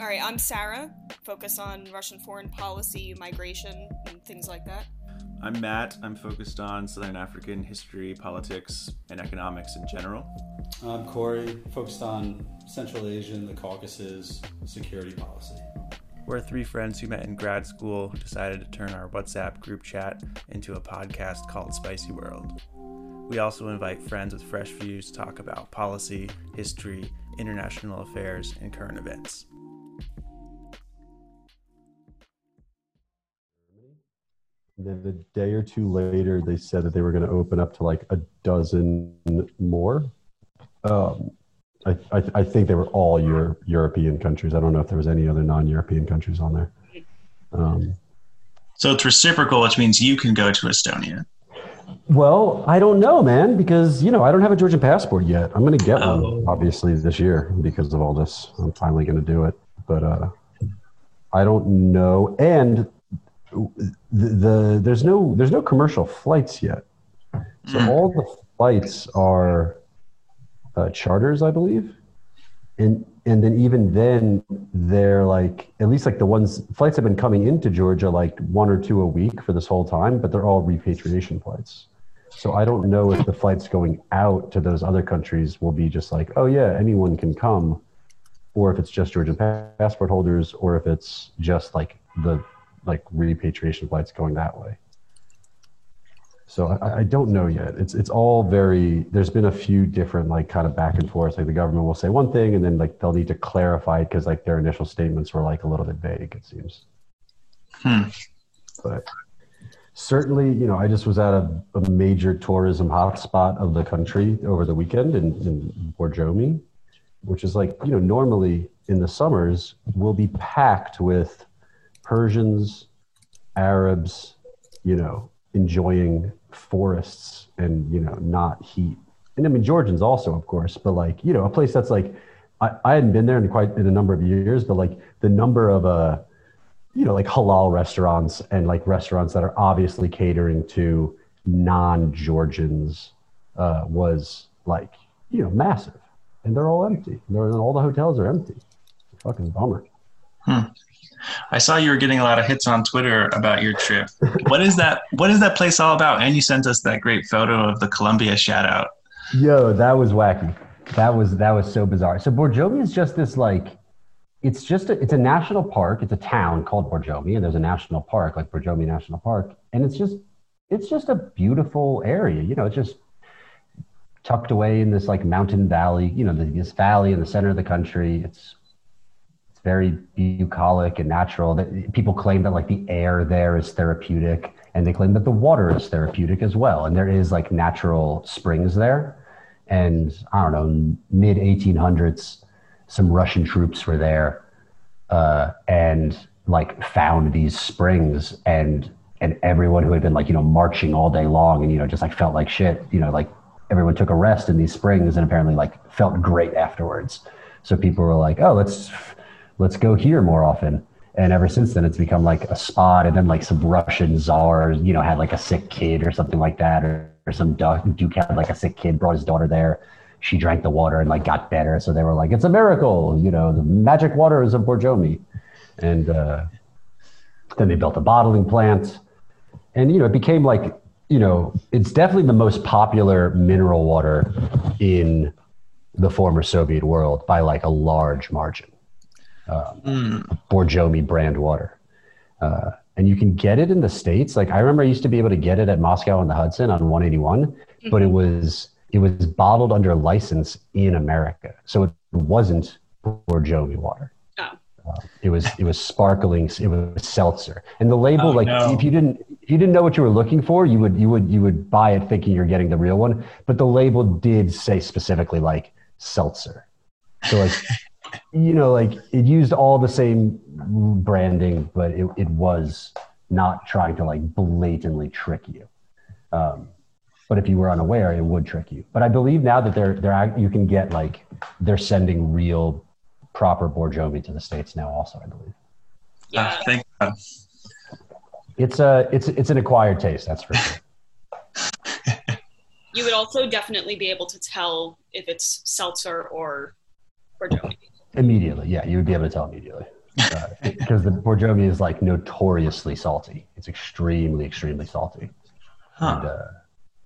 All right, I'm Sarah, focus on Russian foreign policy, migration, and things like that. I'm Matt. I'm focused on Southern African history, politics, and economics in general. I'm Corey, focused on Central Asia and the Caucasus, security policy. We're three friends who met in grad school who decided to turn our WhatsApp group chat into a podcast called Spicy World. We also invite friends with fresh views to talk about policy, history, international affairs, and current events. Then a day or two later, they said that they were going to open up to like a dozen more. Um, I, I, I, think they were all Euro- European countries. I don't know if there was any other non-European countries on there. Um, so it's reciprocal, which means you can go to Estonia. Well, I don't know, man, because you know I don't have a Georgian passport yet. I'm going to get Oh. one, obviously, this year because of all this. I'm finally going to do it, but uh, I don't know. And the, the there's no there's no commercial flights yet, so Mm. all the flights are uh, charters, I believe, and and then even then they're like at least like the ones flights have been coming into Georgia like one or two a week for this whole time, but they're all repatriation flights. So I don't know if the flights going out to those other countries will be just like, oh yeah, anyone can come, or if it's just Georgian passport holders, or if it's just like the like repatriation flights going that way. So I, I don't know yet. It's it's all very. There's been a few different like kind of back and forth. Like the government will say one thing, and then like they'll need to clarify it because like their initial statements were like a little bit vague. It seems. Hmm. But certainly, you know, I just was at a, a major tourism hotspot of the country over the weekend in, in Borjomi, which is like you know normally in the summers will be packed with Persians, Arabs, you know, enjoying forests and you know not heat. And i mean georgians also of course but like you know a place that's like i, I hadn't been there in quite in a number of years but like the number of uh you know like halal restaurants and like restaurants that are obviously catering to non-georgians uh was like you know massive. And they're all empty. They're, all the hotels are empty. Fucking bummer I saw you were getting a lot of hits on Twitter about your trip. What is that? What is that place all about? And you sent us that great photo of the Columbia shout out. Yo, that was wacky. That was that was so bizarre. So Borjomi is just this like, it's just a, it's a national park. It's a town called Borjomi, and there's a national park like Borjomi National Park, and it's just it's just a beautiful area. You know, it's just tucked away in this like mountain valley. You know, this valley in the center of the country. It's very bucolic and natural. That people claim that like the air there is therapeutic, and they claim that the water is therapeutic as well. And there is like natural springs there. And I don't know, mid 1800s, some Russian troops were there uh, and like found these springs and and everyone who had been like you know marching all day long and you know just like felt like shit you know like everyone took a rest in these springs and apparently like felt great afterwards so people were like oh let's let's go here more often. And ever since then it's become like a spot. And then like some russian czar you know had like a sick kid or something like that or, or some duke, had like a sick kid brought his daughter there. She drank the water and like got better. So they were like it's a miracle you know the magic water is of borjomi. And uh, then they built a bottling plant. And you know it became like you know it's definitely the most popular mineral water in the former soviet world by like a large margin Mm. borjomi brand water. Uh, and you can get it in the states. Like i remember i used to be able to get it at moscow on the hudson on 181 but it was it was bottled under license in america. So it wasn't borjomi water. Oh. uh, it was it was sparkling it was seltzer. And the label Oh, like no. if you didn't if you didn't know what you were looking for you would you would you would buy it thinking you're getting the real one. But the label did say specifically like seltzer. So like you know like it used all the same branding but it, it was not trying to like blatantly trick you um, but if you were unaware it would trick you but i believe now that they're they're you can get like they're sending real proper borjomi to the states now also i believe Yeah. Ah, thank God. it's a it's it's an acquired taste that's for sure You would also definitely be able to tell if it's seltzer or Borjomi. Immediately, yeah, you would be able to tell immediately. Because the Borjomi is like notoriously salty. It's extremely, extremely salty. Huh. And, uh,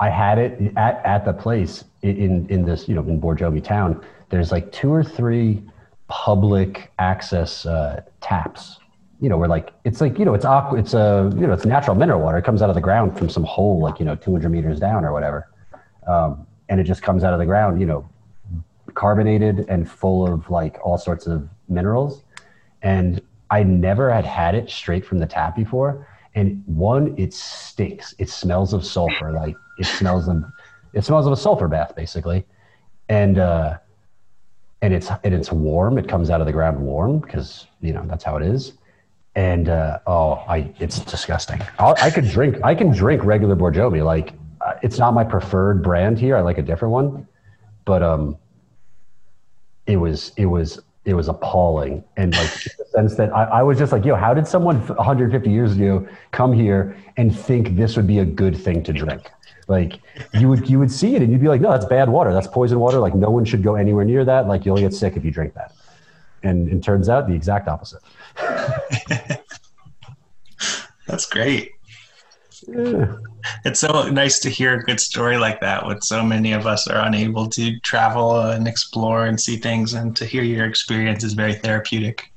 I had it at, at the place in, in this, you know, in Borjomi town. There's like two or three public access uh, taps. You know, where like it's like you know it's aqua, it's a you know it's natural mineral water. It comes out of the ground from some hole like you know 200 meters down or whatever, um, and it just comes out of the ground. You know, carbonated and full of like all sorts of minerals. And I never had had it straight from the tap before. And one, it stinks. It smells of sulfur. Like it smells of, it smells of a sulfur bath basically. And, uh, and it's, and it's warm. It comes out of the ground warm because, you know, that's how it is. And, uh, oh, I, it's disgusting. I'll, I could drink, I can drink regular Borjomi. Like uh, it's not my preferred brand here. I like a different one, but, um, it was it was it was appalling. And like the sense that I, I was just like yo how did someone 150 years ago come here and think this would be a good thing to drink? Like you would you would see it and you'd be like no that's bad water. That's poison water. Like no one should go anywhere near that. Like you'll get sick if you drink that. And it turns out the exact opposite. That's great. It's so nice to hear a good story like that when so many of us are unable to travel and explore and see things and to hear your experience is very therapeutic.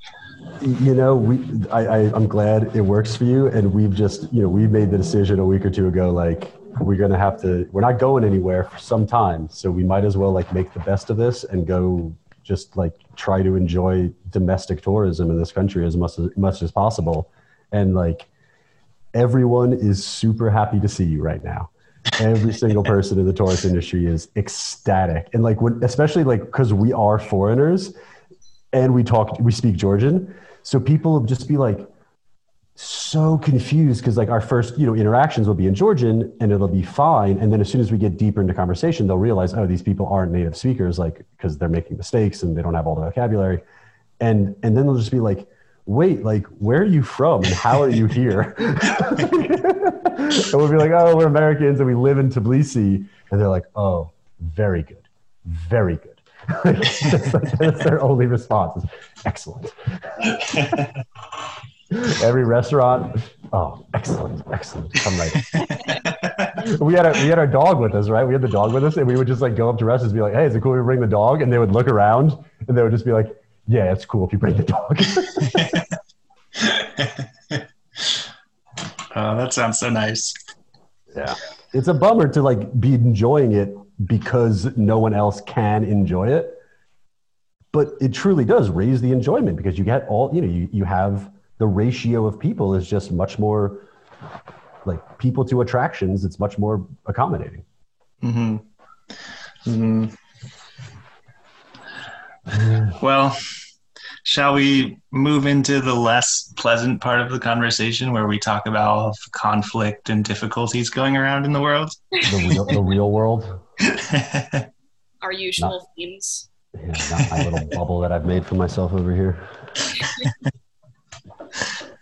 you know we I, I i'm glad it works for you and we've just you know we made the decision a week or two ago like we're gonna have to we're not going anywhere for some time so we might as well like make the best of this and go just like try to enjoy domestic tourism in this country as much as much as possible and like everyone is super happy to see you right now. Every single person in the tourist industry is ecstatic. And like when especially like because we are foreigners and we talk we speak georgian. So people will just be like so confused because like our first you know interactions will be in georgian and it'll be fine. And then as soon as we get deeper into conversation they'll realize oh these people aren't native speakers like because they're making mistakes and they don't have all the vocabulary. And and then they'll just be like wait like where are you from and how are you here? And we'll be like oh we're americans and we live in tbilisi. And they're like oh very good. Very good. That's, their only response is excellent. Every restaurant oh excellent excellent. Right in. we had a, we had our dog with us right? We had the dog with us and we would just like go up to restaurants and be like hey is it cool we bring the dog? And they would look around and they would just be like yeah it's cool if you bring the dog. Oh, that sounds so nice. yeah. It's a bummer to like be enjoying it because no one else can enjoy it but it truly does raise the enjoyment because you get all you know you, you have the ratio of people is just much more like people to attractions it's much more accommodating. Hmm hmm Well, shall we move into the less pleasant part of the conversation where we talk about all the conflict and difficulties going around in the world? the real, the real world Our usual themes. yeah, not my little bubble that i've made for myself over here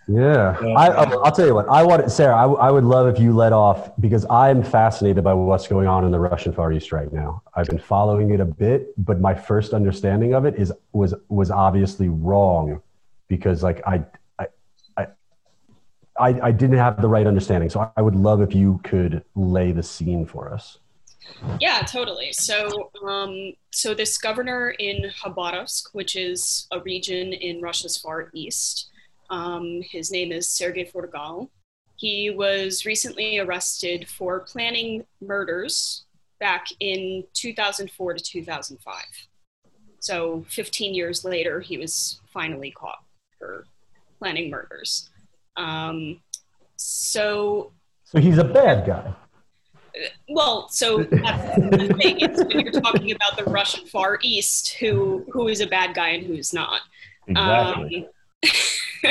yeah. I, I'll I'll tell you what i want sarah I, w- I would love if you let off because i'm fascinated by what's going on in the russian far east right now. I've been following it a bit but my first understanding of it is was was obviously wrong because like i i i i, I didn't have the right understanding. So I, I would love if you could lay the scene for us. Yeah, totally. So, um, so this governor in Khabarovsk, which is a region in Russia's far east, um, his name is Sergei Furgal. He was recently arrested for planning murders back in 2004 to 2005. So, 15 years later, he was finally caught for planning murders. Um, so, so he's a bad guy well, so that's the thing. It's when you're talking about the Russian Far East, who who is a bad guy and who's not. exactly Um,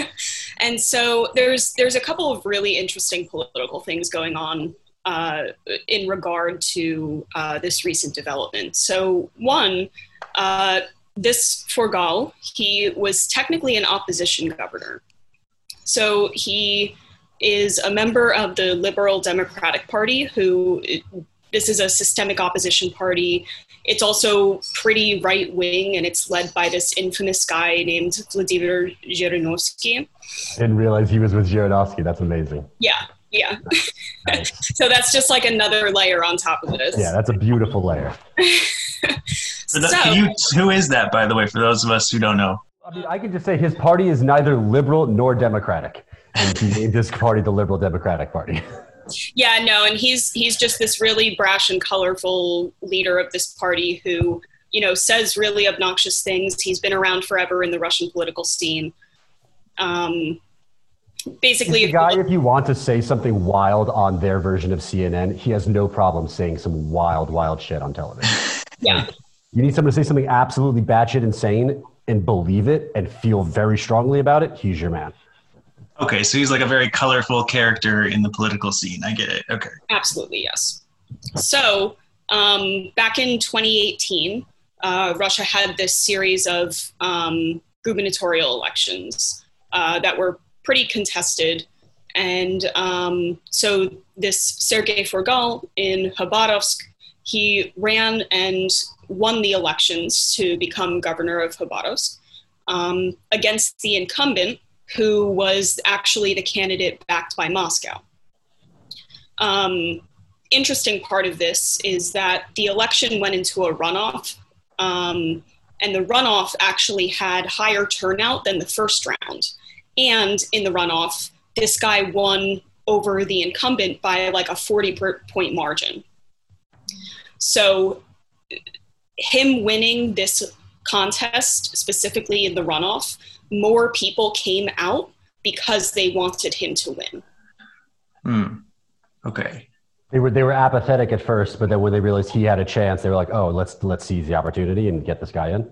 and so there's there's a couple of really interesting political things going on uh, in regard to uh, this recent development. So one, uh, this Furgal, he was technically an opposition governor. So he is a member of the Liberal Democratic Party, who this is a systemic opposition party it's also pretty right wing, and it's led by this infamous guy named Vladimir Zhirinovsky. Didn't realize he was with Zhirinovsky. That's amazing. Yeah, yeah. so that's just like another layer on top of this. Yeah, that's a beautiful layer. For the- So- you- who is that, by the way, for those of us who don't know? I mean, I can just say his party is neither liberal nor democratic, and he named his party the Liberal Democratic Party. Yeah, no, and he's he's just this really brash and colorful leader of this party who, you know, says really obnoxious things. He's been around forever in the Russian political scene. Um, basically, He's the guy, if you want to say something wild on their version of CNN, he has no problem saying some wild, wild shit on television. yeah, You need someone to say something absolutely batshit insane and believe it and feel very strongly about it. He's your man. Okay, so he's like a very colorful character in the political scene. I get it. Okay. absolutely, yes. So um, back in 2018, uh, Russia had this series of um, gubernatorial elections uh, that were pretty contested. And um, so this Sergei Furgal in Khabarovsk, he ran and won the elections to become governor of Khabarovsk um, against the incumbent, who was actually the candidate backed by Moscow. Um, interesting part of this is that the election went into a runoff, um, and the runoff actually had higher turnout than the first round. And in the runoff, this guy won over the incumbent by like a 40 per- point margin. So, him winning this contest, specifically in the runoff, more people came out because they wanted him to win. Hmm. Okay. They were they were apathetic at first, but then when they realized he had a chance, they were like, "Oh, let's let's seize the opportunity and get this guy in."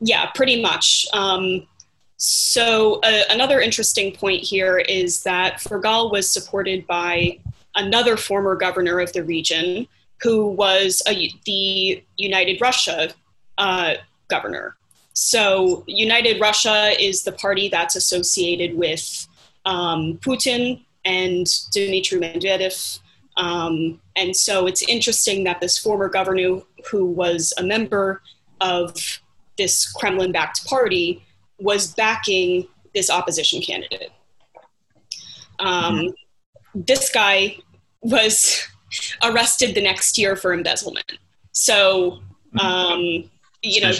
Yeah, pretty much. Um, so uh, another interesting point here is that Furgal was supported by another former governor of the region, who was a, the United Russia uh, governor. So United Russia is the party that's associated with um, Putin and Dmitry Medvedev. Um, and so it's interesting that this former governor, who was a member of this Kremlin backed party, was backing this opposition candidate. Um, This guy was arrested the next year for embezzlement. So, um, you know.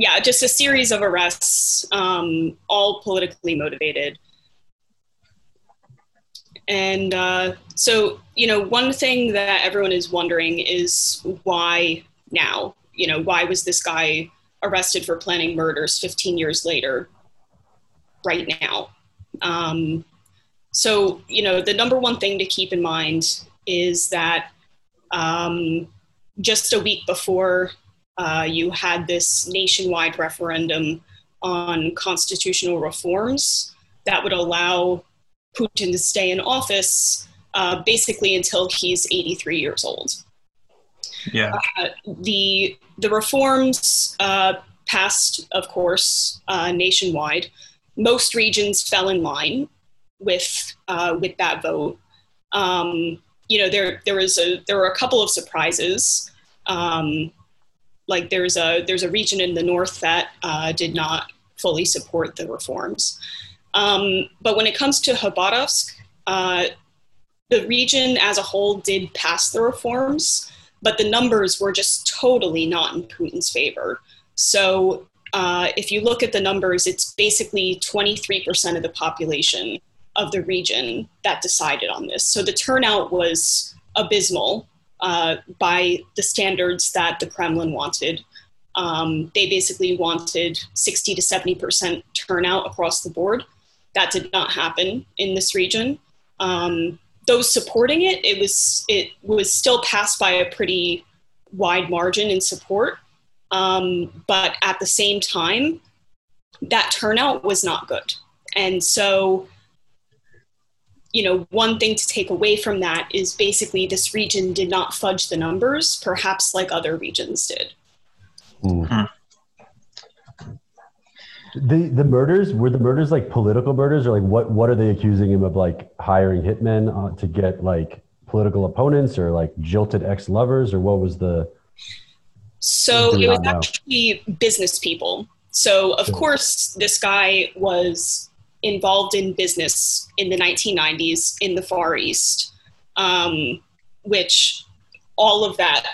Yeah, just a series of arrests, um, all politically motivated. And uh, so, you know, one thing that everyone is wondering is why now? You know, why was this guy arrested for planning murders 15 years later, right now? Um, so, you know, the number one thing to keep in mind is that um, just a week before uh, you had this nationwide referendum on constitutional reforms that would allow Putin to stay in office uh, basically until he's 83 years old. Yeah. Uh, the the reforms uh, passed, of course, uh, nationwide. Most regions fell in line with uh, with that vote. Um, you know, there there was a there were a couple of surprises. Um, like there's a there's a region in the north that uh, did not fully support the reforms. Um, but when it comes to Khabarovsk, uh, the region as a whole did pass the reforms, but the numbers were just totally not in Putin's favor. So uh, if you look at the numbers, it's basically 23% of the population of the region that decided on this. So the turnout was abysmal uh, by the standards that the Kremlin wanted. Um, they basically wanted 60 to 70% turnout across the board. That did not happen in this region. Um, those supporting it, it was it was still passed by a pretty wide margin in support, um, but at the same time, that turnout was not good. And so, you know, one thing to take away from that is basically this region did not fudge the numbers, perhaps like other regions did. The the murders were the murders like political murders or like what what are they accusing him of like hiring hitmen uh, to get like political opponents or like jilted ex lovers or what was the So it was not know. actually business people. So of course, this guy was involved in business in the 1990s in the Far East, um, which all of that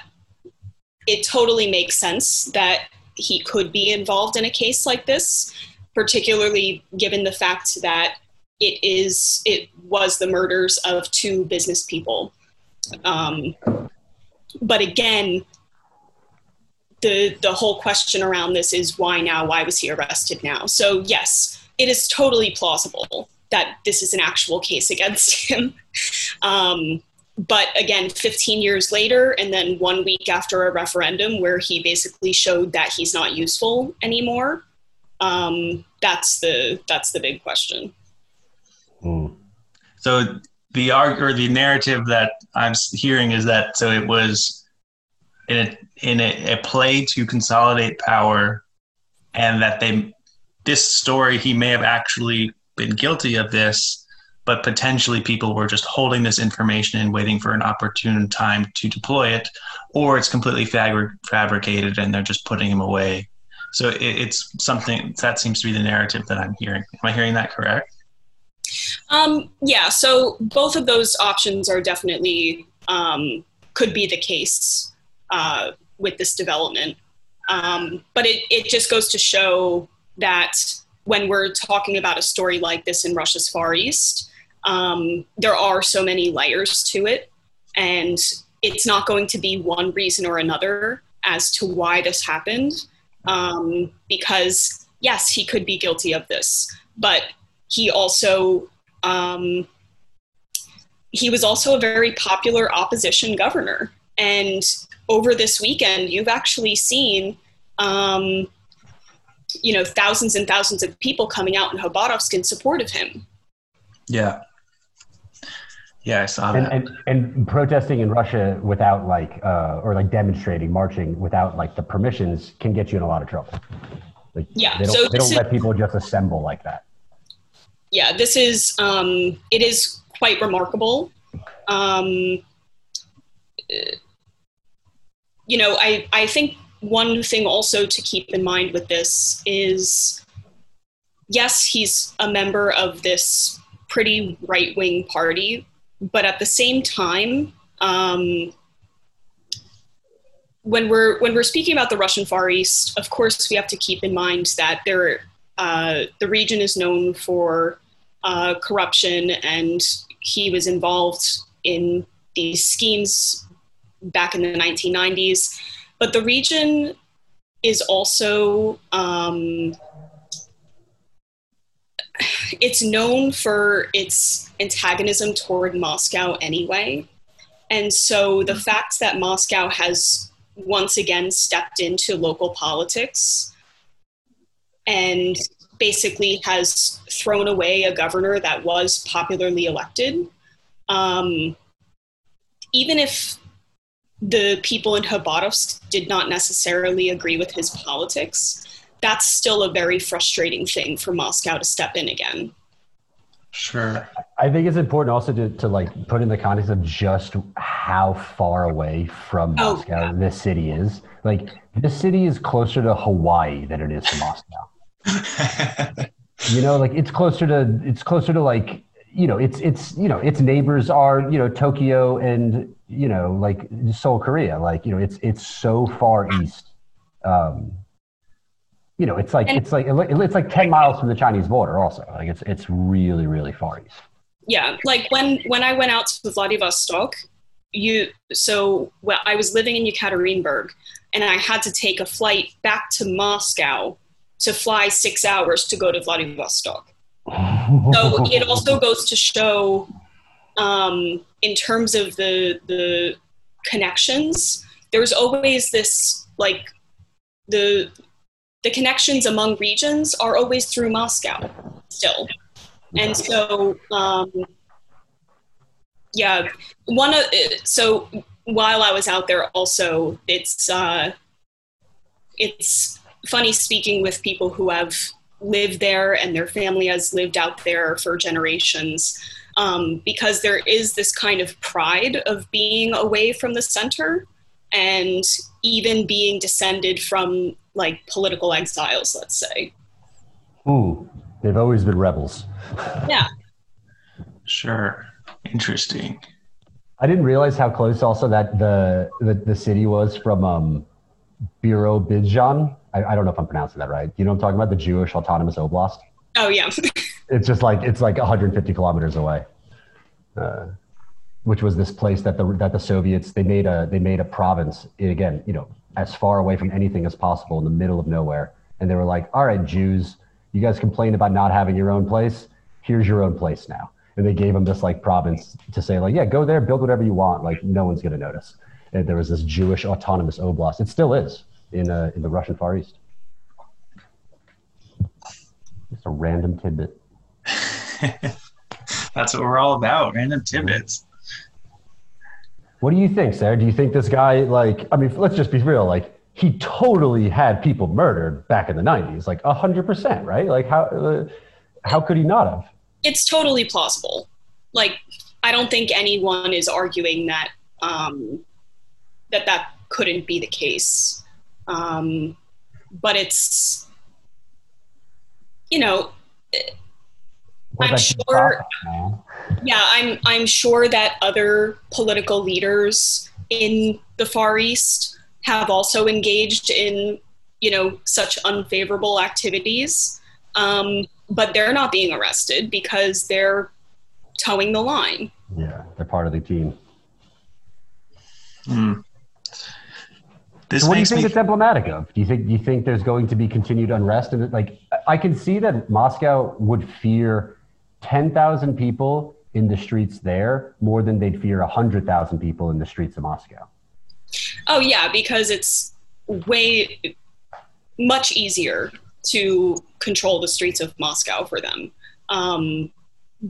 it totally makes sense that he could be involved in a case like this, particularly given the fact that it is it was the murders of two business people. Um, but again, the the whole question around this is why now? Why was he arrested now? So yes, it is totally plausible that this is an actual case against him. Um, but again, 15 years later, and then one week after a referendum where he basically showed that he's not useful anymore, um, that's the that's the big question. Mm. So the arg or the narrative that I'm hearing is that so it was in a, in a, a play to consolidate power, and that they this story he may have actually been guilty of this, but potentially people were just holding this information and waiting for an opportune time to deploy it, or it's completely fabri- fabricated and they're just putting him away. So it, it's something that seems to be the narrative that I'm hearing. Am I hearing that correct? Um, yeah, so both of those options are definitely um, could be the case uh, with this development. Um, but it, it just goes to show that when we're talking about a story like this in Russia's Far East, um, there are so many layers to it, and it's not going to be one reason or another as to why this happened. Um, because yes, he could be guilty of this, but he also um, he was also a very popular opposition governor and over this weekend you've actually seen um, you know thousands and thousands of people coming out in Khabarovsk in support of him Yeah. Yeah, I saw and, that. and and protesting in Russia without like uh, or like demonstrating, marching without like the permissions can get you in a lot of trouble. Like, Yeah, they don't, so they don't is- let people just assemble like that. yeah this is um, it is quite remarkable um, uh, you know I, I think one thing also to keep in mind with this is yes he's a member of this pretty right-wing party but at the same time um, when we're when we're speaking about the Russian Far East, of course, we have to keep in mind that there uh, the region is known for uh, corruption, and he was involved in these schemes back in the 1990s. But the region is also um, it's known for its antagonism toward Moscow anyway. And so the fact that Moscow has once again stepped into local politics and basically has thrown away a governor that was popularly elected. Um, even if the people in Khabarovsk did not necessarily agree with his politics, that's still a very frustrating thing for Moscow to step in again. Sure. I think it's important also to, to like put in the context of just how far away from Oh, Moscow yeah. this city is. Like this city is closer to Hawaii than it is to Moscow. You know, like it's closer to it's closer to like you know its its you know its neighbors are you know Tokyo and you know like Seoul, Korea. Like you know it's it's so far east. Um, you know, it's like And- it's like it's like ten miles from the Chinese border. Also, like it's it's really really far east. yeah like when when i went out to vladivostok you so well i was living in yekaterinburg and i had to take a flight back to moscow to fly six hours to go to vladivostok so it also goes to show um, in terms of the the connections there's always this like the the connections among regions are always through moscow still. And so um, yeah one of so while i was out there also it's uh, it's funny speaking with people who have lived there and their family has lived out there for generations um, because there is this kind of pride of being away from the center and even being descended from like political exiles, let's say. Ooh, they've always been rebels. Yeah. Sure. Interesting. I didn't realize how close also that the the, the city was from um, Birobidzhan. I, I don't know if I'm pronouncing that right. You know what I'm talking about? The Jewish Autonomous Oblast. Oh yeah. It's just like it's like 150 kilometers away, uh, which was this place that the that the Soviets they made a they made a province again you know as far away from anything as possible in the middle of nowhere, and they were like, all right, Jews, you guys complained about not having your own place. Here's your own place now and they gave them this like province to say like, yeah, go there, build whatever you want. Like no one's going to notice. And there was this Jewish autonomous oblast. It still is in uh, in the Russian Far East. Just a random tidbit. That's what we're all about. Random tidbits. What do you think, Sarah? Do you think this guy like? I mean, let's just be real. Like he totally had people murdered back in the '90s, like hundred percent, right? Like how uh, how could he not have? it's totally plausible. Like, I don't think anyone is arguing that um, that that couldn't be the case. Um, but it's, you know, I'm sure. Yeah, I'm. I'm sure that other political leaders in the Far East have also engaged in, you know, such unfavorable activities. Um, but they're not being arrested because they're toeing the line. Yeah, they're part of the team. Hmm. This so what do you think me... it's emblematic of? Do you think do you think there's going to be continued unrest? And like, I can see that Moscow would fear ten thousand people in the streets there more than they'd fear hundred thousand people in the streets of Moscow. Oh yeah, because it's way much easier to control the streets of Moscow for them. Um,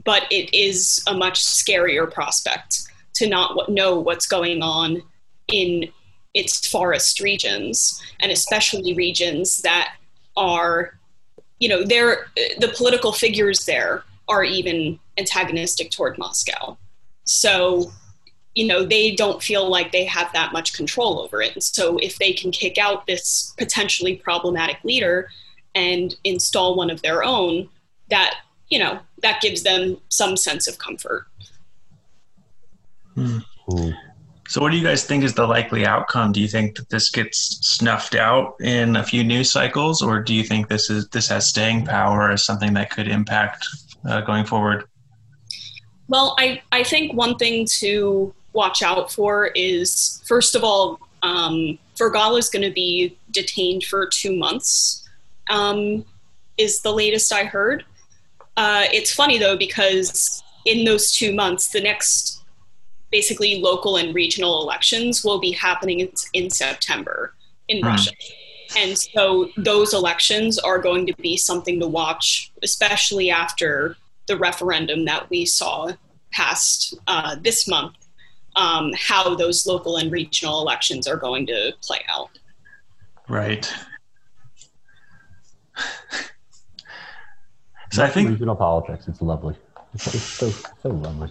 but it is a much scarier prospect to not know what's going on in its forest regions, and especially regions that are, you know, they're, the political figures there are even antagonistic toward Moscow. So, you know, they don't feel like they have that much control over it. And so, if they can kick out this potentially problematic leader, and install one of their own that you know that gives them some sense of comfort hmm. So what do you guys think is the likely outcome do you think that this gets snuffed out in a few news cycles or do you think this is this has staying power as something that could impact uh, going forward well I, I think one thing to watch out for is first of all um, is going to be detained for two months um, is the latest I heard. Uh, it's funny though because in those two months, the next basically local and regional elections will be happening in, in September in mm. Russia. And so those elections are going to be something to watch, especially after the referendum that we saw passed uh, this month, um, how those local and regional elections are going to play out. Right. so I think regional politics. It's lovely. It's, it's so so lovely.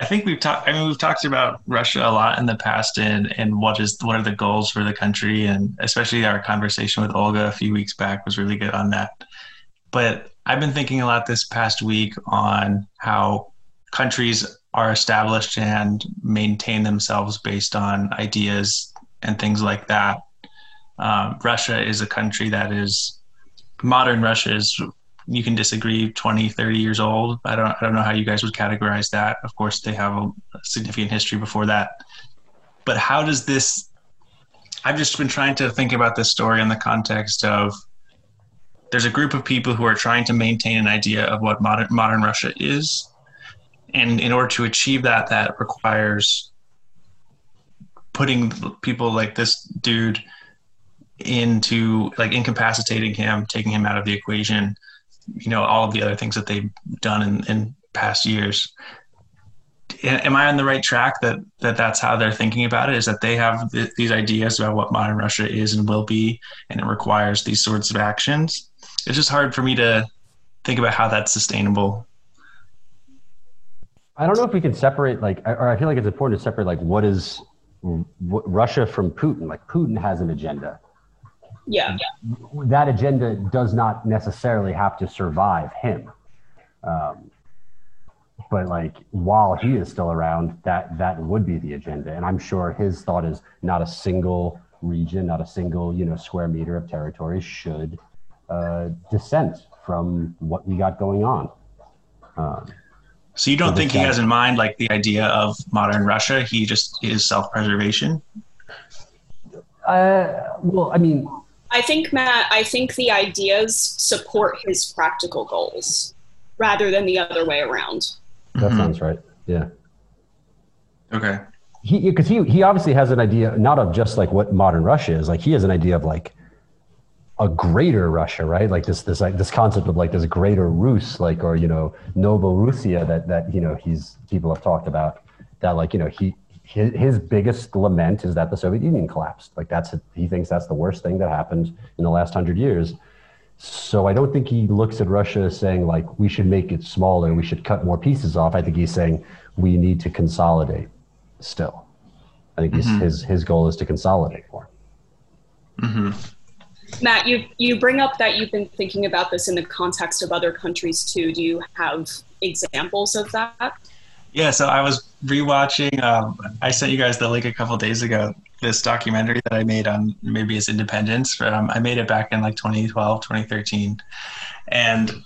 I think we've talked. I mean, we've talked about Russia a lot in the past, and and what is what are the goals for the country, and especially our conversation with Olga a few weeks back was really good on that. But I've been thinking a lot this past week on how countries are established and maintain themselves based on ideas and things like that. Um, Russia is a country that is modern Russia is you can disagree 20 30 years old. I don't i don't know how you guys would categorize that. Of course they have a significant history before that. But how does this i've just been trying to think about this story in the context of there's a group of people who are trying to maintain an idea of what modern modern russia is. And in order to achieve that that requires putting people like this dude into like incapacitating him, taking him out of the equation, you know, all of the other things that they've done in, in past years. Am I on the right track that, that that's how they're thinking about it? Is that they have th- these ideas about what modern Russia is and will be, and it requires these sorts of actions? It's just hard for me to think about how that's sustainable. I don't know if we can separate like, or I feel like it's important to separate like what is Russia from Putin. Like Putin has an agenda. Yeah. That agenda does not necessarily have to survive him. Um, but like while he is still around, that that would be the agenda. And I'm sure his thought is not a single region, not a single you know square meter of territory should uh, dissent from what we got going on. Um, So you don't think he has in mind like the idea of modern Russia? He just is self-preservation. Uh, well, I mean, I think, Matt, I think the ideas support his practical goals rather than the other way around. that Mhm. sounds right. Yeah. Okay. he because he he obviously has an idea not of just like what modern Russia is like he has an idea of like a greater Russia right like this this like this concept of like this greater Rus like or you know Novorussia that that you know he's people have talked about that like you know he his, his biggest lament is that the Soviet Union collapsed like that's he thinks that's the worst thing that happened in the last hundred years so I don't think he looks at Russia as saying like we should make it smaller we should cut more pieces off I think he's saying we need to consolidate still. I think his, Mhm. his his goal is to consolidate more. hmm Matt, you you bring up that you've been thinking about this in the context of other countries too. Do you have examples of that? Yeah. So I was rewatching. Um, I sent you guys the link a couple days ago. This documentary that I made on Namibia's independence. Um, I made it back in like 2012, 2013, and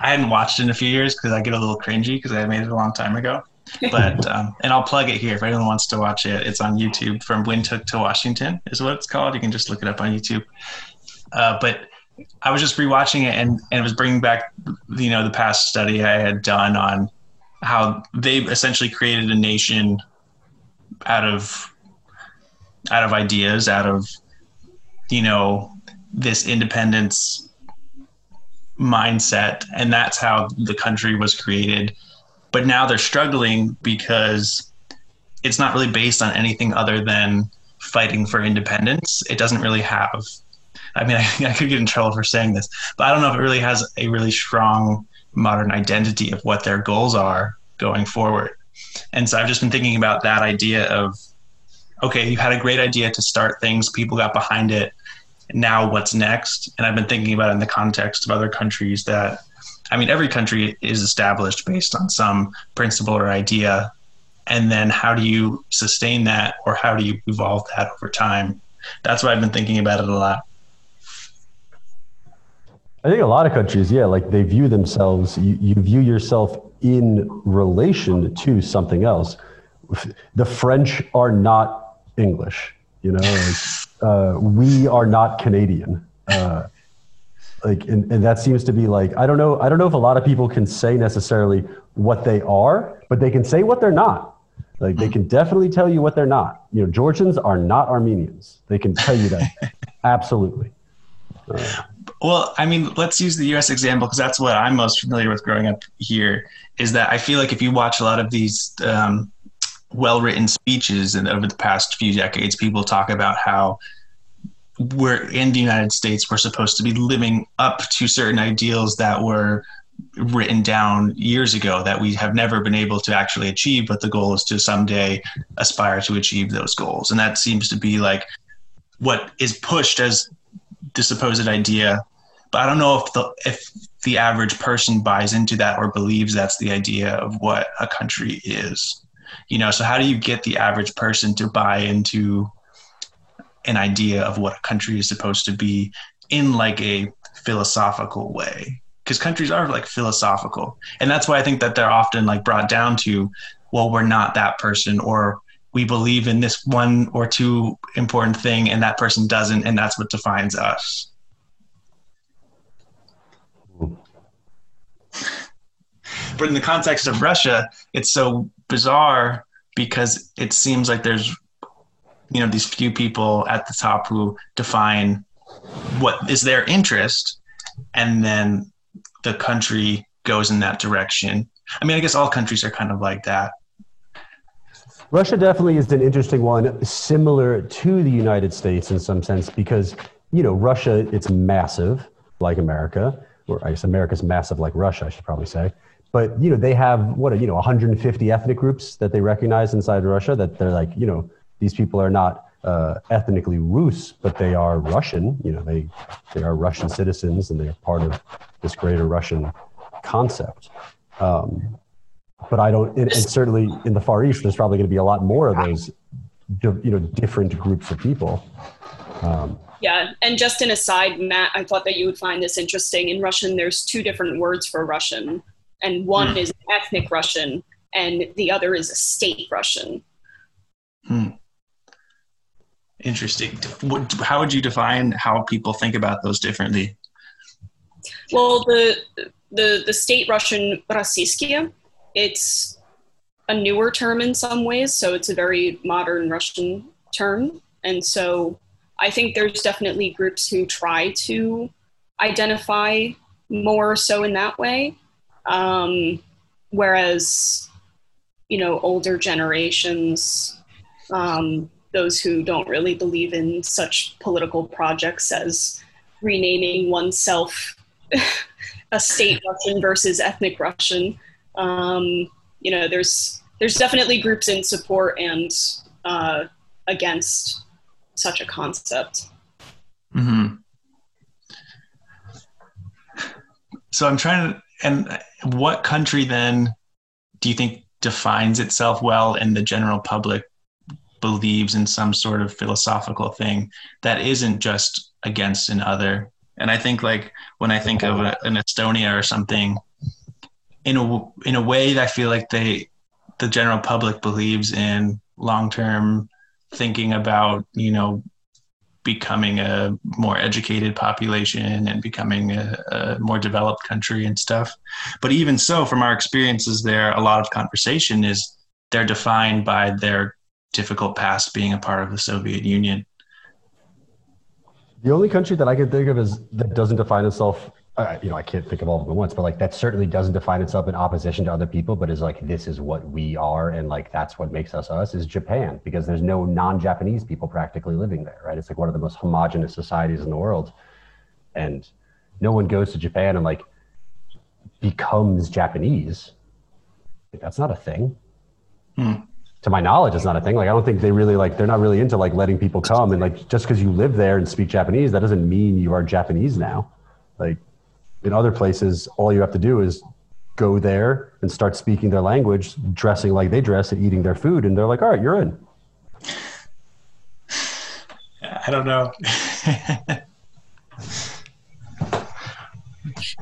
I hadn't watched it in a few years because I get a little cringy because I made it a long time ago. But um, and I'll plug it here if anyone wants to watch it. It's on YouTube. From Windhoek to Washington is what it's called. You can just look it up on YouTube. Uh, but I was just rewatching it and, and it was bringing back you know the past study I had done on how they essentially created a nation out of out of ideas, out of you know this independence mindset, and that's how the country was created. But now they're struggling because it's not really based on anything other than fighting for independence. It doesn't really have. I mean, I, I could get in trouble for saying this, but I don't know if it really has a really strong modern identity of what their goals are going forward. And so I've just been thinking about that idea of okay, you had a great idea to start things, people got behind it. Now what's next? And I've been thinking about it in the context of other countries that I mean every country is established based on some principle or idea. And then how do you sustain that or how do you evolve that over time? That's why I've been thinking about it a lot. I think a lot of countries, yeah, like they view themselves. You, you view yourself in relation to something else. The French are not English, you know. Like, uh, we are not Canadian. Uh, like, and, and that seems to be like I don't know. I don't know if a lot of people can say necessarily what they are, but they can say what they're not. Like they can definitely tell you what they're not. You know, Georgians are not Armenians. They can tell you that absolutely. Uh, Well, I mean, let's use the U.S. example because that's what I'm most familiar with growing up here. Is that I feel like if you watch a lot of these um, well-written speeches and over the past few decades, people talk about how we're in the United States, we're supposed to be living up to certain ideals that were written down years ago that we have never been able to actually achieve, but the goal is to someday aspire to achieve those goals. And that seems to be like what is pushed as the supposed idea but I don't know if the if the average person buys into that or believes that's the idea of what a country is. You know, so how do you get the average person to buy into an idea of what a country is supposed to be in like a philosophical way? Because countries are like philosophical. And that's why I think that they're often like brought down to, well, we're not that person or we believe in this one or two important thing and that person doesn't and that's what defines us. But in the context of Russia, it's so bizarre because it seems like there's, you know, these few people at the top who define what is their interest, and then the country goes in that direction. I mean, I guess all countries are kind of like that. Russia definitely is an interesting one, similar to the United States in some sense, because you know Russia it's massive like America, or I guess America's massive like Russia, I should probably say. But you know they have what you know 150 ethnic groups that they recognize inside Russia that they're like you know these people are not uh, ethnically Rus, but they are Russian. You know, they they are Russian citizens, and they are part of this greater Russian concept. Um, but I don't, and, and certainly in the Far East, there's probably going to be a lot more of those, you know, different groups of people. Um, yeah, and just an aside, Matt, I thought that you would find this interesting. In Russian, there's two different words for Russian, and one mm. is ethnic Russian, and the other is a state Russian. Hmm. Interesting. How would you define how people think about those differently? Well, the the the state Russian Rossiyskiy, it's a newer term in some ways, so it's a very modern Russian term, and so I think there's definitely groups who try to identify more so in that way. Um, whereas, you know, older generations, um, those who don't really believe in such political projects as renaming oneself a state Russian versus ethnic Russian. Um, you know, there's there's definitely groups in support and uh, against such a concept. Hmm. So I'm trying to, and what country then do you think defines itself well and the general public believes in some sort of philosophical thing that isn't just against an other? And I think like when I think of a, an Estonia or something, in a in a way, I feel like they the general public believes in long term thinking about you know becoming a more educated population and becoming a, a, more developed country and stuff. But even so, from our experiences there, a lot of conversation is they're defined by their difficult past being a part of the Soviet Union. The only country that I can think of is that doesn't define itself uh, you know, I can't think of all of them at once, but like that certainly doesn't define itself in opposition to other people, but is like this is what we are, and like that's what makes us us. Is Japan because there's no non-Japanese people practically living there, right? It's like one of the most homogenous societies in the world, and no one goes to Japan and like becomes Japanese. That's not a thing. Hmm. To my knowledge, it's not a thing. Like I don't think they really like they're not really into like letting people come and like just because you live there and speak Japanese, that doesn't mean you are Japanese now. Like in other places, all you have to do is go there and start speaking their language, dressing like they dress and eating their food, and they're like, all right, you're in. I don't know.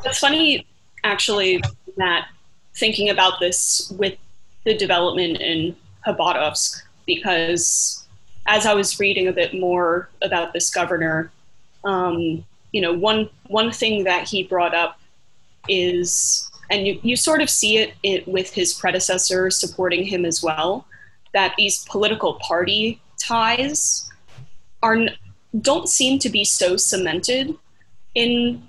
It's funny, actually, Matt, thinking about this with the development in Khabarovsk, because as I was reading a bit more about this governor, um, you know, one one thing that he brought up is, and you, you sort of see it, it with his predecessor supporting him as well, that these political party ties are don't seem to be so cemented in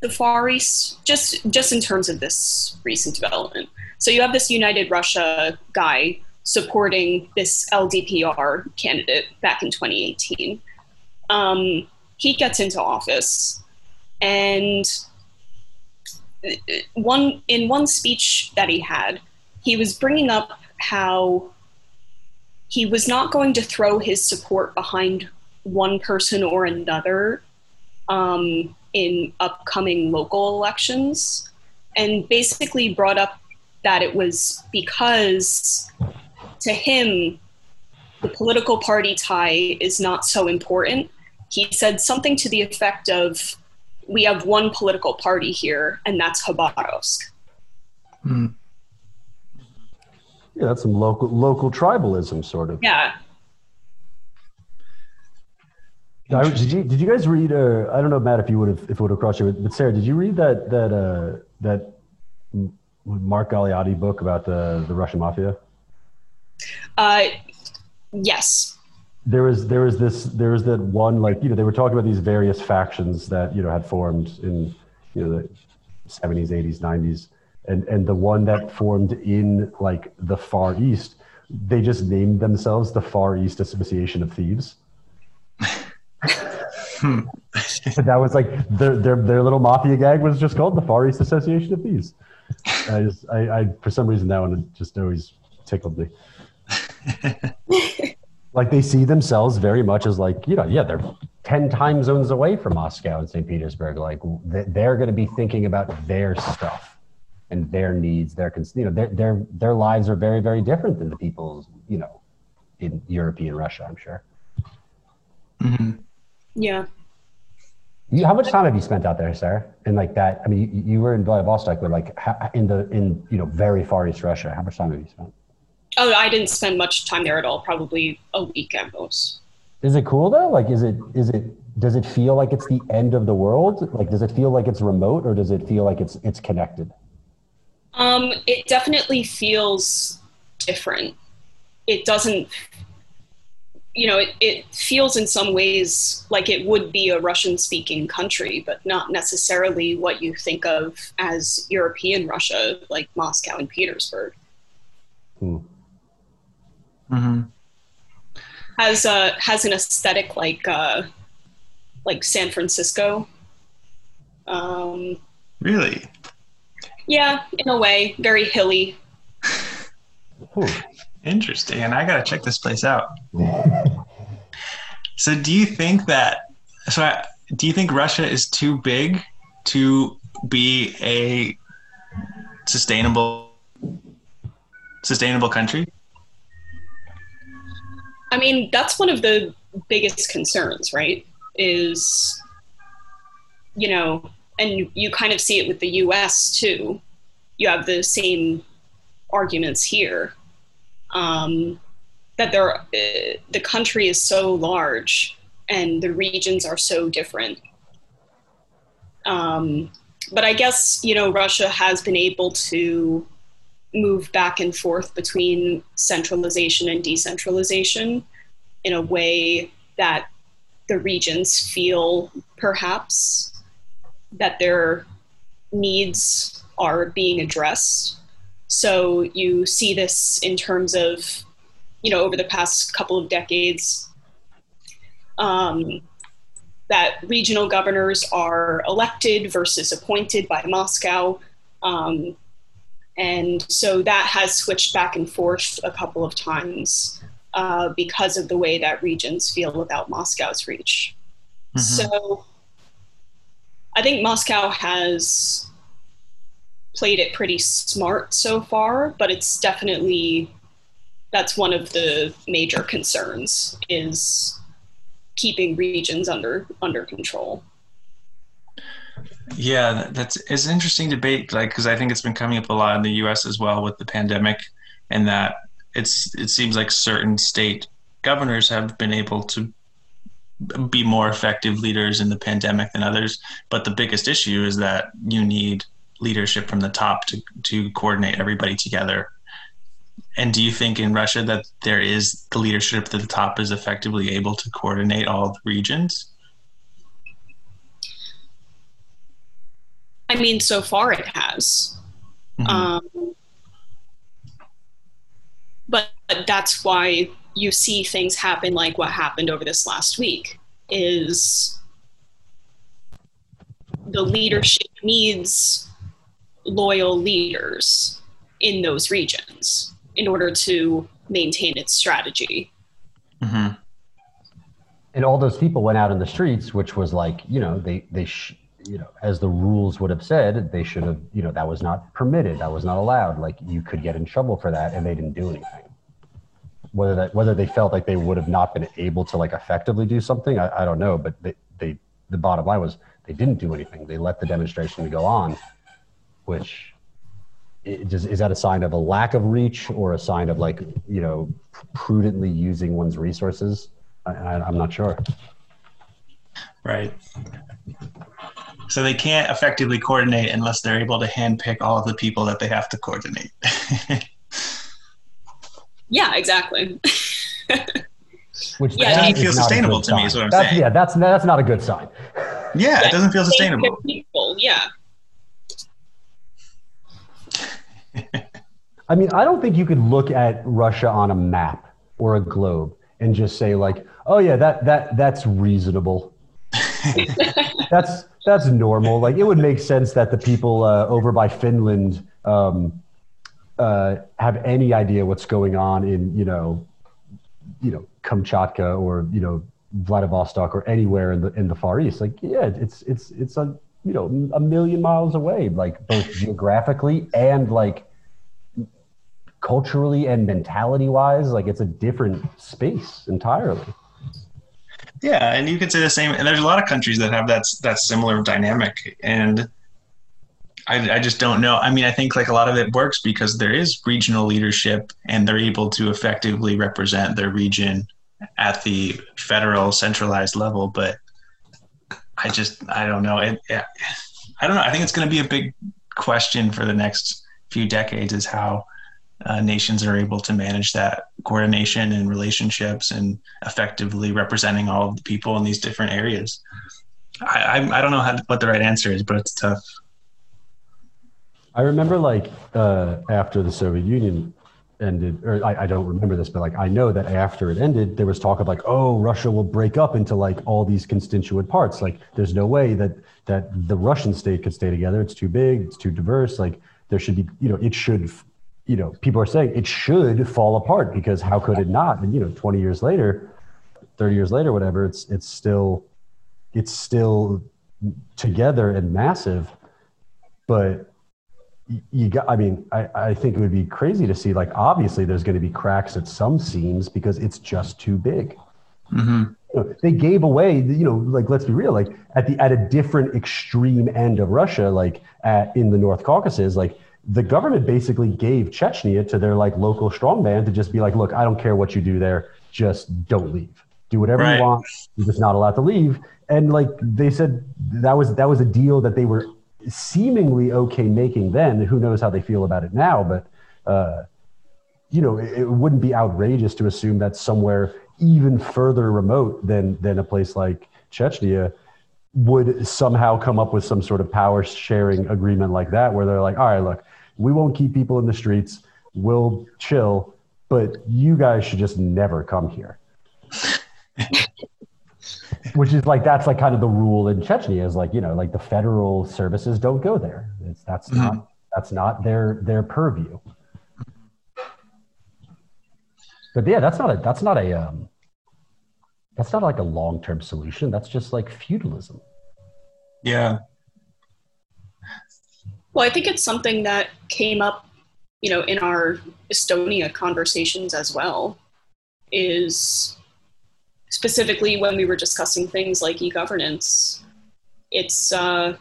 the Far East, just just in terms of this recent development. So you have this United Russia guy supporting this LDPR candidate back in 2018. Um, he gets into office and one in one speech that he had he was bringing up how he was not going to throw his support behind one person or another um, in upcoming local elections and basically brought up that it was because to him the political party tie is not so important he said something to the effect of, "We have one political party here, and that's Khabarovsk." Mm. Yeah, that's some local local tribalism, sort of. Yeah. did you did you guys read? Uh, I don't know, Matt, if you would have if it would have crossed you, but Sarah, did you read that that uh, that Mark Galeotti book about the the Russian mafia? Uh, yes there was there was this there was that one like you know they were talking about these various factions that you know had formed in you know the 70s 80s 90s and and the one that formed in like the far east they just named themselves the far east association of thieves. Hmm. that was like their, their their little mafia gag was just called the far east association of thieves. I just I, I for some reason that one just always tickled me like they see themselves very much as like you know yeah they're 10 time zones away from moscow and st petersburg. Like they're going to be thinking about their stuff and their needs their cons- you know their, their their lives are very very different than the people's you know in european russia i'm sure. Hmm Yeah. you, how much time have you spent out there sarah and like that i mean you, you were in vladivostok but like in the in you know very far east russia how much time have you spent Oh, I didn't spend much time there at all. Probably a week at most. Is it cool though? Like, is it is it does it feel like it's the end of the world? Like, does it feel like it's remote, or does it feel like it's it's connected? Um, it definitely feels different. It doesn't, you know, it, it feels in some ways like it would be a Russian speaking country, but not necessarily what you think of as European Russia, like Moscow and Petersburg. Hmm. Hmm Has uh, has an aesthetic like uh, like San Francisco. Um, Really? yeah, in a way, very hilly. Interesting. And I gotta check this place out. So, do you think that? So, I, do you think Russia is too big to be a sustainable, sustainable country? I mean, that's one of the biggest concerns, right? Is, you know, and you kind of see it with the US too. You have the same arguments here um, that there, uh, the country is so large and the regions are so different. Um, but I guess, you know, Russia has been able to move back and forth between centralization and decentralization in a way that the regions feel perhaps that their needs are being addressed. So you see this in terms of, you know, over the past couple of decades, um, that regional governors are elected versus appointed by Moscow. Um, and so that has switched back and forth a couple of times uh, because of the way that regions feel about Moscow's reach. Mhm. So I think Moscow has played it pretty smart so far, but it's definitely that's one of the major concerns is keeping regions under under control. Yeah, that's it's an interesting debate. Like, because I think it's been coming up a lot in the U.S. as well with the pandemic, and that it's it seems like certain state governors have been able to be more effective leaders in the pandemic than others. But the biggest issue is that you need leadership from the top to to coordinate everybody together. And do you think in Russia that there is the leadership at the top is effectively able to coordinate all the regions? I mean, so far it has. Mhm. Um, but that's why you see things happen like what happened over this last week is the leadership needs loyal leaders in those regions in order to maintain its strategy. Mhm. And all those people went out in the streets, which was like, you know, they they sh- you know, as the rules would have said, they should have, you know, that was not permitted, that was not allowed. Like you could get in trouble for that, and they didn't do anything. Whether that whether they felt like they would have not been able to like effectively do something, I, I don't know. But they, they the bottom line was they didn't do anything. They let the demonstration go on, which just, is that a sign of a lack of reach or a sign of like you know prudently using one's resources? I, I, I'm not sure. Right. So they can't effectively coordinate unless they're able to handpick all of the people that they have to coordinate. Yeah, exactly. Which Yeah, doesn't feel sustainable to me is what I'm That's- saying. Yeah, that's that's not a good sign. yeah, it doesn't feel sustainable. People, yeah. I mean, I don't think you could look at Russia on a map or a globe and just say like, "Oh yeah, that that that's reasonable." That's that's normal. Like it would make sense that the people uh, over by Finland um, uh, have any idea what's going on in you know you know Kamchatka or you know Vladivostok or anywhere in the in the Far East. Like yeah, it's it's it's a you know a million miles away, like both geographically and like culturally and mentality wise. Like it's a different space entirely. Yeah, and you could say the same. And there's a lot of countries that have that that similar dynamic, and I, I just don't know. I mean, I think like a lot of it works because there is regional leadership, and they're able to effectively represent their region at the federal centralized level. But I just I don't know. It, I don't know. I think it's going to be a big question for the next few decades is how uh, nations are able to manage that coordination and relationships and effectively representing all of the people in these different areas. I, I, I don't know how, what the right answer is, but it's tough. I remember like uh, after the Soviet Union ended, or I, I, don't remember this, but like I know that after it ended, there was talk of like, oh, Russia will break up into like all these constituent parts. Like, there's no way that that the Russian state could stay together. It's too big. It's too diverse. Like, there should be, you know, it should you know, people are saying it should fall apart because how could it not? And you know, 20 years later, 30 years later, whatever, it's it's still it's still together and massive. But you got I mean, I, I think it would be crazy to see like obviously there's going to be cracks at some seams because it's just too big. Mm-hmm. You know, they gave away, you know, like let's be real, like at the at a different extreme end of Russia, like at, in the North Caucasus, like the government basically gave Chechnya to their like local strongman to just be like, look, I don't care what you do there, just don't leave. Do whatever right. you want. You're just not allowed to leave. And like they said, that was that was a deal that they were seemingly okay making then. Who knows how they feel about it now? But uh, you know, it, it wouldn't be outrageous to assume that somewhere even further remote than than a place like Chechnya would somehow come up with some sort of power sharing agreement like that, where they're like, all right, look, we won't keep people in the streets. We'll chill, but you guys should just never come here. Which is like that's like kind of the rule in Chechnya is like you know like the federal services don't go there. It's that's mm-hmm. not that's not their their purview. But yeah, that's not a that's not a um, that's not like a long term solution. That's just like feudalism. Yeah, well, I think it's something that came up, you know, in our Estonia conversations as well, is specifically when we were discussing things like e-governance. It's uh,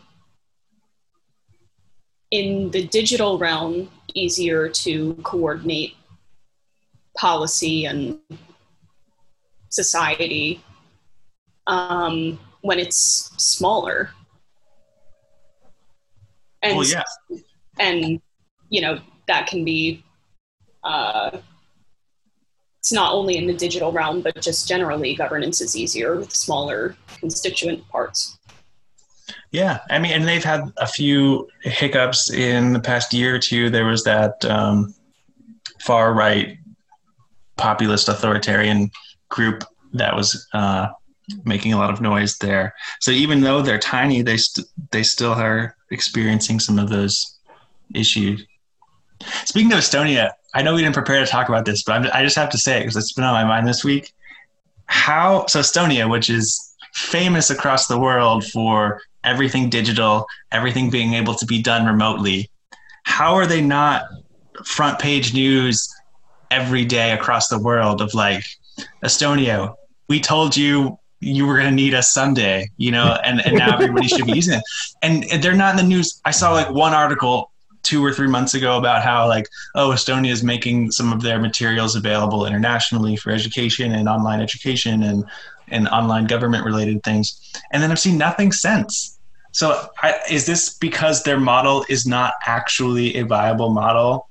in the digital realm easier to coordinate policy and society um, when it's smaller. And well, yeah. and you know that can be uh, it's not only in the digital realm but just generally governance is easier with smaller constituent parts. Yeah i mean and they've had a few hiccups in the past year or two. There was that um, far right populist authoritarian group that was uh, making a lot of noise there. So even though they're tiny, they st- they still are experiencing some of those issues. Speaking of Estonia, I know we didn't prepare to talk about this, but I'm, i just have to say it because it's been on my mind this week. How so Estonia, which is famous across the world for everything digital, everything being able to be done remotely. How are they not front page news every day across the world of like Estonia? We told you you were going to need us someday, you know, and, and now everybody should be using it. And they're not in the news. I saw like one article two or three months ago about how like, oh, Estonia is making some of their materials available internationally for education and online education and, and online government related things. And then I've seen nothing since. So I, is this because their model is not actually a viable model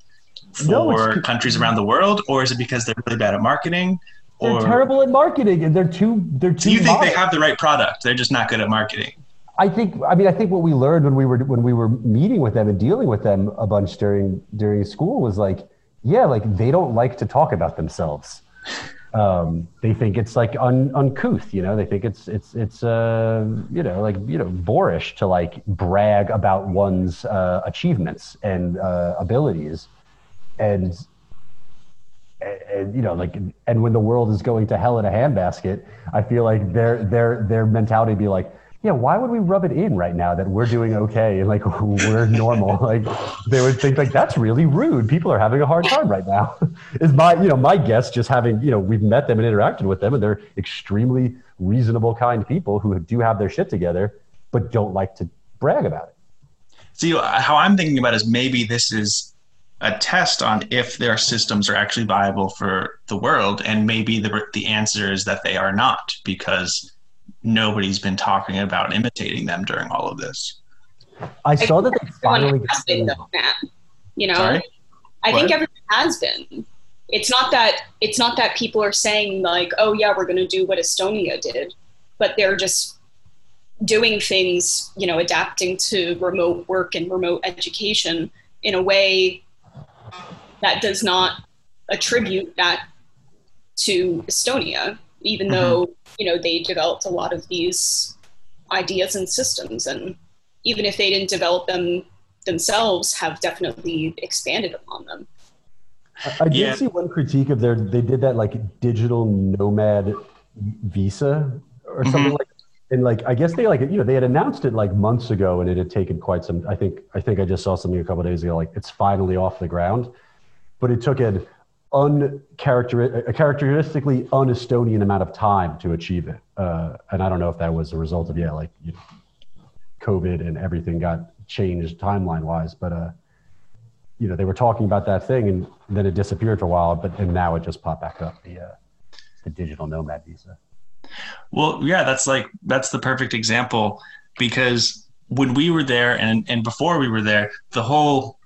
for no, countries around the world, or is it because they're really bad at marketing? They're or, terrible at marketing, and they're too. They're too. Do you think they have the right product? They're just not good at marketing. I think. I mean, I think what we learned when we were when we were meeting with them and dealing with them a bunch during during school was like, yeah, like they don't like to talk about themselves. Um, they think it's like un, uncouth, you know. They think it's it's it's uh, you know like you know boorish to like brag about one's uh, achievements and uh, abilities, and, Eh, you know, like, and when the world is going to hell in a handbasket, I feel like their their their mentality be like, yeah, why would we rub it in right now that we're doing okay and like we're normal? like they would think like that's really rude. People are having a hard time right now. is my you know my guess just having you know we've met them and interacted with them and they're extremely reasonable, kind people who do have their shit together, but don't like to brag about it. See how I'm thinking about is maybe this is a test on if their systems are actually viable for the world, and maybe the the answer is that they are not because nobody's been talking about imitating them during all of this. I saw that they finally has been, though, Matt. You know, Sorry? I What? think everyone has been. It's not that it's not that people are saying like, "Oh yeah, we're going to do what Estonia did," but they're just doing things, you know, adapting to remote work and remote education in a way that does not attribute that to Estonia, even Mhm. though you know they developed a lot of these ideas and systems, and even if they didn't develop them themselves, have definitely expanded upon them. I, I did Yeah. see one critique of their. They did that like digital nomad visa or something like. And like, I guess they like you know they had announced it like months ago, and it had taken quite some. I think I think I just saw something a couple of days ago. Like it's finally off the ground, but it took an uncharacter a characteristically un-Estonian amount of time to achieve it. Uh, and I don't know if that was a result of yeah, like you know, COVID and everything got changed timeline wise, but uh, you know they were talking about that thing and then it disappeared for a while but and now it just popped back up the uh, the digital nomad visa Well, yeah, that's like that's the perfect example because when we were there and and before we were there, the whole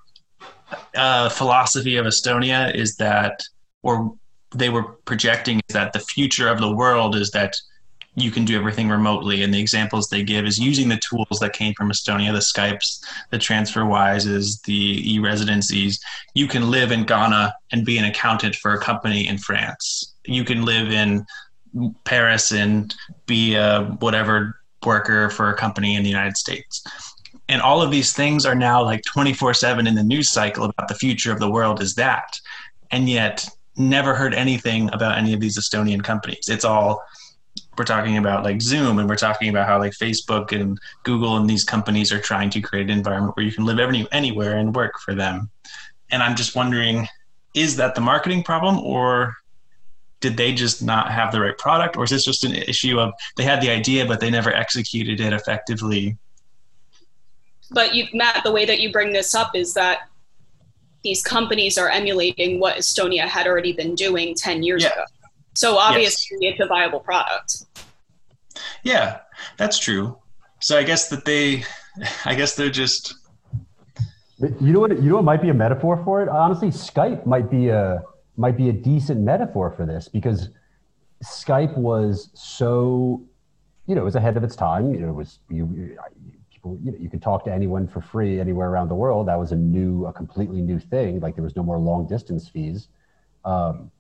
uh, philosophy of Estonia is that, or they were projecting is that the future of the world is that you can do everything remotely. And the examples they give is using the tools that came from Estonia, the Skypes, the TransferWises, the e-residencies. You can live in Ghana and be an accountant for a company in France. You can live in Paris and be a whatever worker for a company in the United States. And all of these things are now like 24 7 in the news cycle about the future of the world is that. And yet, never heard anything about any of these Estonian companies. It's all, we're talking about like Zoom and we're talking about how like Facebook and Google and these companies are trying to create an environment where you can live any, anywhere and work for them. And I'm just wondering, is that the marketing problem or did they just not have the right product or is this just an issue of they had the idea but they never executed it effectively But you, Matt, the way that you bring this up is that these companies are emulating what Estonia had already been doing 10 years Yeah. ago. So obviously it's a viable product. yeah that's true so i guess that they i guess they're just you know what you know what might be a metaphor for it honestly skype might be a might be a decent metaphor for this because skype was so you know it was ahead of its time you know it was you, you know you could talk to anyone for free anywhere around the world that was a new a completely new thing like there was no more long distance fees um,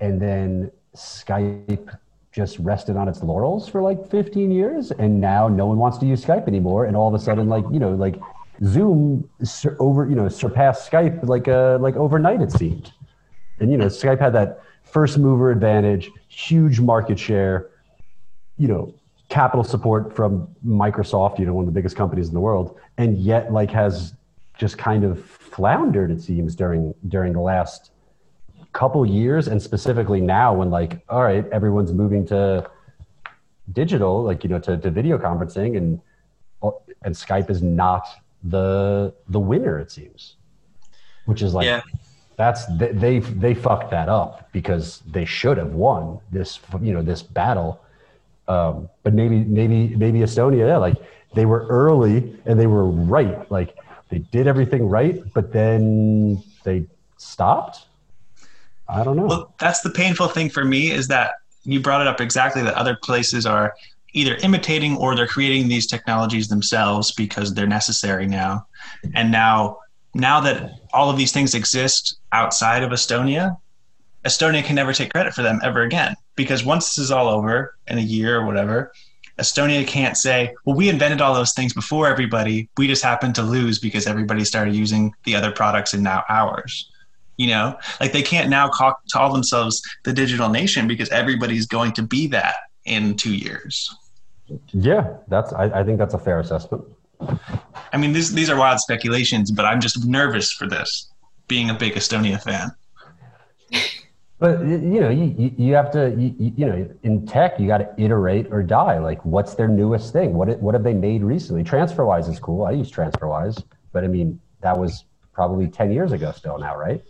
and then Skype just rested on its laurels for like 15 years, and now no one wants to use Skype anymore. And all of a sudden, like you know, like Zoom sur- over you know surpassed Skype like uh, like overnight it seemed. And you know, Skype had that first mover advantage, huge market share, you know, capital support from Microsoft, you know, one of the biggest companies in the world, and yet like has just kind of floundered it seems during during the last couple years and specifically now when like all right everyone's moving to digital like you know to, to video conferencing and and skype is not the the winner it seems which is like Yeah. that's they, they they fucked that up because they should have won this you know this battle um but maybe maybe maybe estonia yeah, like they were early and they were right. Like they did everything right but then they stopped? I don't know. Well, that's the painful thing for me is that you brought it up exactly that other places are either imitating or they're creating these technologies themselves because they're necessary now. And now, now that all of these things exist outside of Estonia, Estonia can never take credit for them ever again because once this is all over in a year or whatever, Estonia can't say, "Well, we invented all those things before everybody. We just happened to lose because everybody started using the other products and now ours." You know, like they can't now call, call themselves the digital nation because everybody's going to be that in two years. Yeah, that's. I, I think that's a fair assessment. I mean, these these are wild speculations, but I'm just nervous for this, being a big Estonia fan. But you know, you, you- you have to, you, you you know, in tech, you got to iterate or die. Like, what's their newest thing? What what have they made recently? TransferWise is cool. I use TransferWise, but I mean, that was probably ten years ago. Still now, right?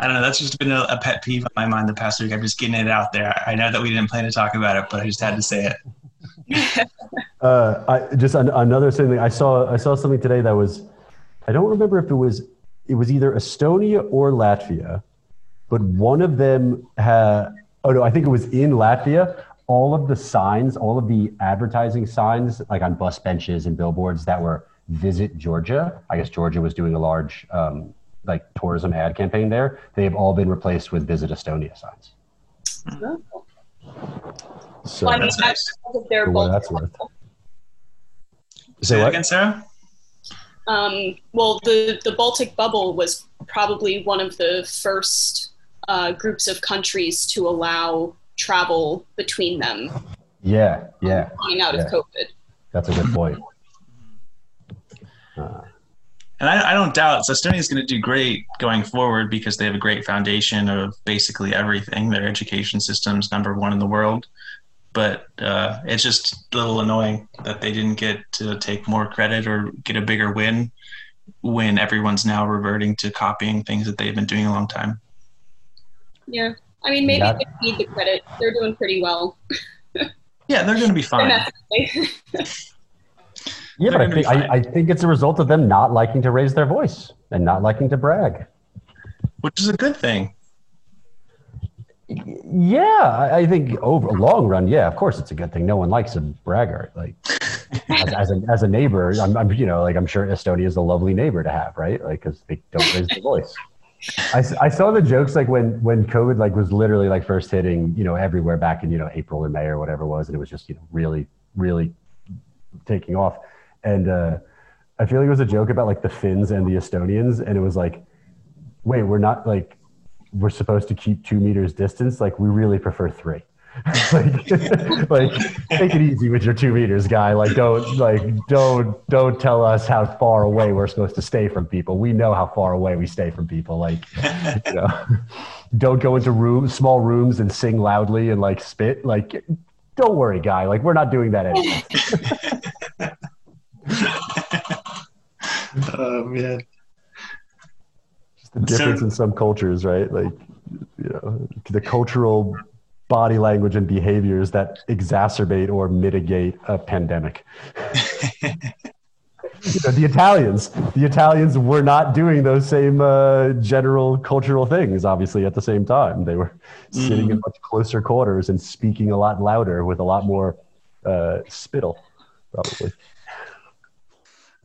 I don't know. That's just been a, a pet peeve on my mind the past week. I'm just getting it out there. I know that we didn't plan to talk about it, but I just had to say it. Uh, I just an, another thing. I saw I saw something today that was, I don't remember if it was it was either Estonia or Latvia, but one of them had. Oh no, I think it was in Latvia. All of the signs, all of the advertising signs, like on bus benches and billboards, that were "Visit Georgia." I guess Georgia was doing a large um, like tourism ad campaign there. They have all been replaced with "Visit Estonia" signs. So Well, I mean, That's nice. that's because of their For what bulk that's worth. Say Say it what? again, Sarah. Um, well, the, the Baltic bubble was probably one of the first uh, groups of countries to allow travel between them yeah, yeah, coming out Yeah. of COVID. that's a good point. Uh, And I, I don't doubt Estonia is going to do great going forward because they have a great foundation of basically everything. Their education system's number one in the world. But uh, it's just a little annoying that they didn't get to take more credit or get a bigger win when everyone's now reverting to copying things that they've been doing a long time. Yeah. I mean, maybe Yeah. they need the credit. They're doing pretty well. Yeah, they're going to be fine. Yeah, but I gonna think, I. I think it's a result of them not liking to raise their voice and not liking to brag. which is a good thing. Yeah, I, think over long run, yeah, of course it's a good thing. No one likes a braggart. Like as, as a as a neighbor, I'm, I'm you know like I'm sure Estonia is a lovely neighbor to have, right? Like because they don't raise the voice. I, I saw the jokes like when when COVID like was literally like first hitting you know everywhere back in you know April or May or whatever it was, and it was just you know really really taking off, and uh, I feel like it was a joke about like the Finns and the Estonians, and it was like, wait, we're not like we're supposed to keep two meters distance. Like we really prefer three. like, like take it easy with your two meters, guy. Like don't like don't don't tell us how far away we're supposed to stay from people. We know how far away we stay from people. Like you know, don't go into rooms, small rooms, and sing loudly and like spit. Like don't worry, guy. Like we're not doing that anymore. Oh man. Difference So- in some cultures, right? Like, you know, the cultural body language and behaviors that exacerbate or mitigate a pandemic. you know, the Italians, the Italians were not doing those same uh, general cultural things. Obviously, at the same time, they were sitting in much closer quarters and speaking a lot louder with a lot more uh, spittle, probably.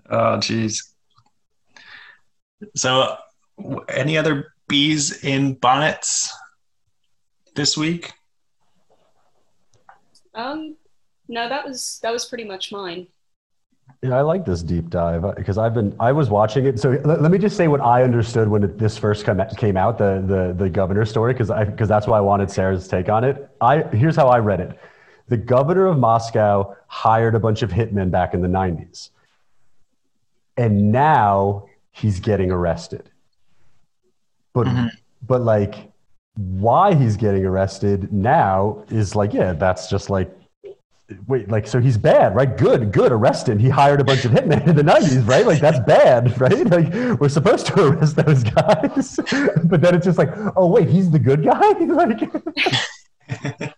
Oh, jeez. So, any other bees in bonnets this week? um, no, that was that was pretty much mine. Yeah, I like this deep dive because I've been I was watching it. So let, let me just say what I understood when it, this first come, came out, the the the governor story, because I because that's why I wanted Sarah's take on it. I here's how I read it: the governor of Moscow hired a bunch of hitmen back in the '90s, and now he's getting arrested. But Mhm. but like why he's getting arrested now is like yeah, that's just like wait, like, so he's bad, right? Good, good, arrest him. He hired a bunch of hitmen in the 90s, right? Like, that's bad, right? Like, we're supposed to arrest those guys. but then it's just like, oh, wait, he's the good guy? like,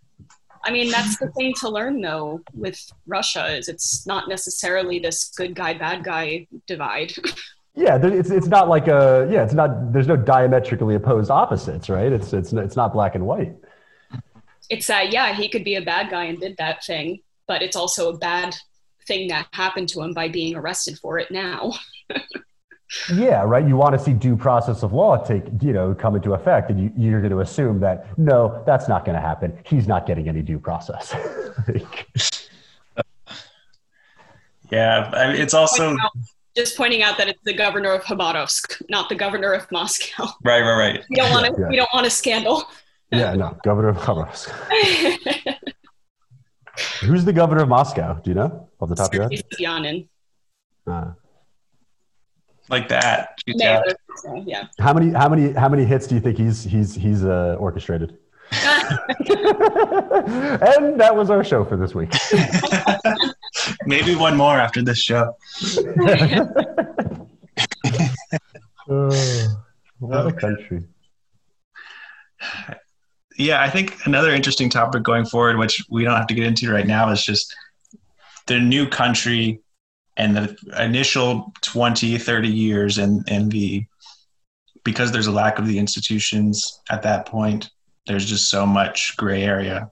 I mean, that's the thing to learn though with Russia is it's not necessarily this good guy bad guy divide. Yeah, there- it's, it's not like a, yeah, it's not, there's no diametrically opposed opposites, right? It's, it's, it's not black and white. it's that yeah, he could be a bad guy and did that thing, but it's also a bad thing that happened to him by being arrested for it now. Yeah, right. You want to see due process of law take, you know, come into effect, and you, you're going to assume that no, that's not going to happen. He's not getting any due process. Like, Yeah, I mean, it's also just pointing out that it's the governor of Khabarovsk, not the governor of Moscow. Right, right, right. We don't want to. Yeah. We don't want a scandal. Yeah, no, governor of Khabarovsk. Who's the governor of Moscow? Do you know off the top of your head? Yanin. Uh, Like that. Mayor, so, yeah. how many how many how many hits do you think he's he's he's uh, orchestrated? and that was our show for this week. Maybe one more after this show. Oh, what a country. Yeah, I think another interesting topic going forward, which we don't have to get into right now, is just the new country and the initial 20, 30 years and, and the because there's a lack of the institutions at that point, there's just so much gray area.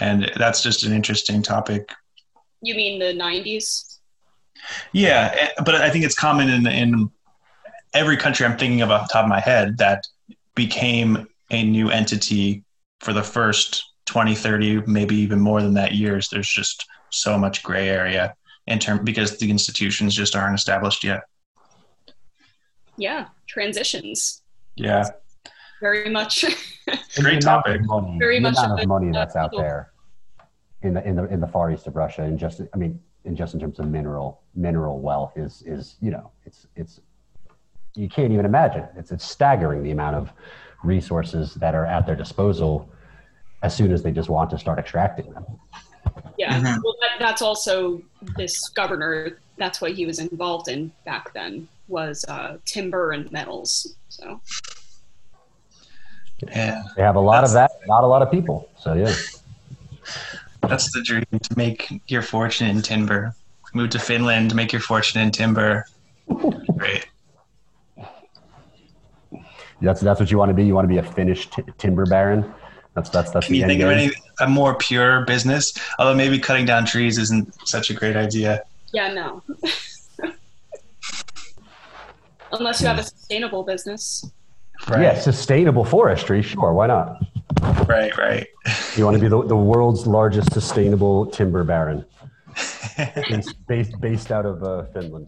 And that's just an interesting topic. You mean the '90s? Yeah, eh, but I think it's common in, in every country I'm thinking of off the top of my head that became a new entity for the first 20, 30, maybe even more than that years. There's just so much gray area in term because the institutions just aren't established yet. Yeah, transitions. Yeah, Very much. Great topic. Of money, Very the much amount of of money that's out there in the in the in the far east of Russia, and just I mean, in just in terms of mineral mineral wealth is is you know it's it's you can't even imagine. It's it's staggering the amount of resources that are at their disposal as soon as they just want to start extracting them. yeah. Mhm. Well, that, that's also this governor. That's what he was involved in back then was uh, timber and metals. So yeah, They have a lot of that, not a lot of people. So yeah. That's the dream to make your fortune in timber. Move to Finland, make your fortune in timber. Great. That's that's what you want to be. You want to be a Finnish t- timber baron. That's that's that's Can the you end think of any a more pure business? Although maybe cutting down trees isn't such a great idea. yeah, no. Unless you have a hmm. sustainable business. Yeah, sustainable forestry. Sure, why not? Right, right. You want to be the, the world's largest sustainable timber baron, based based, out of uh, Finland.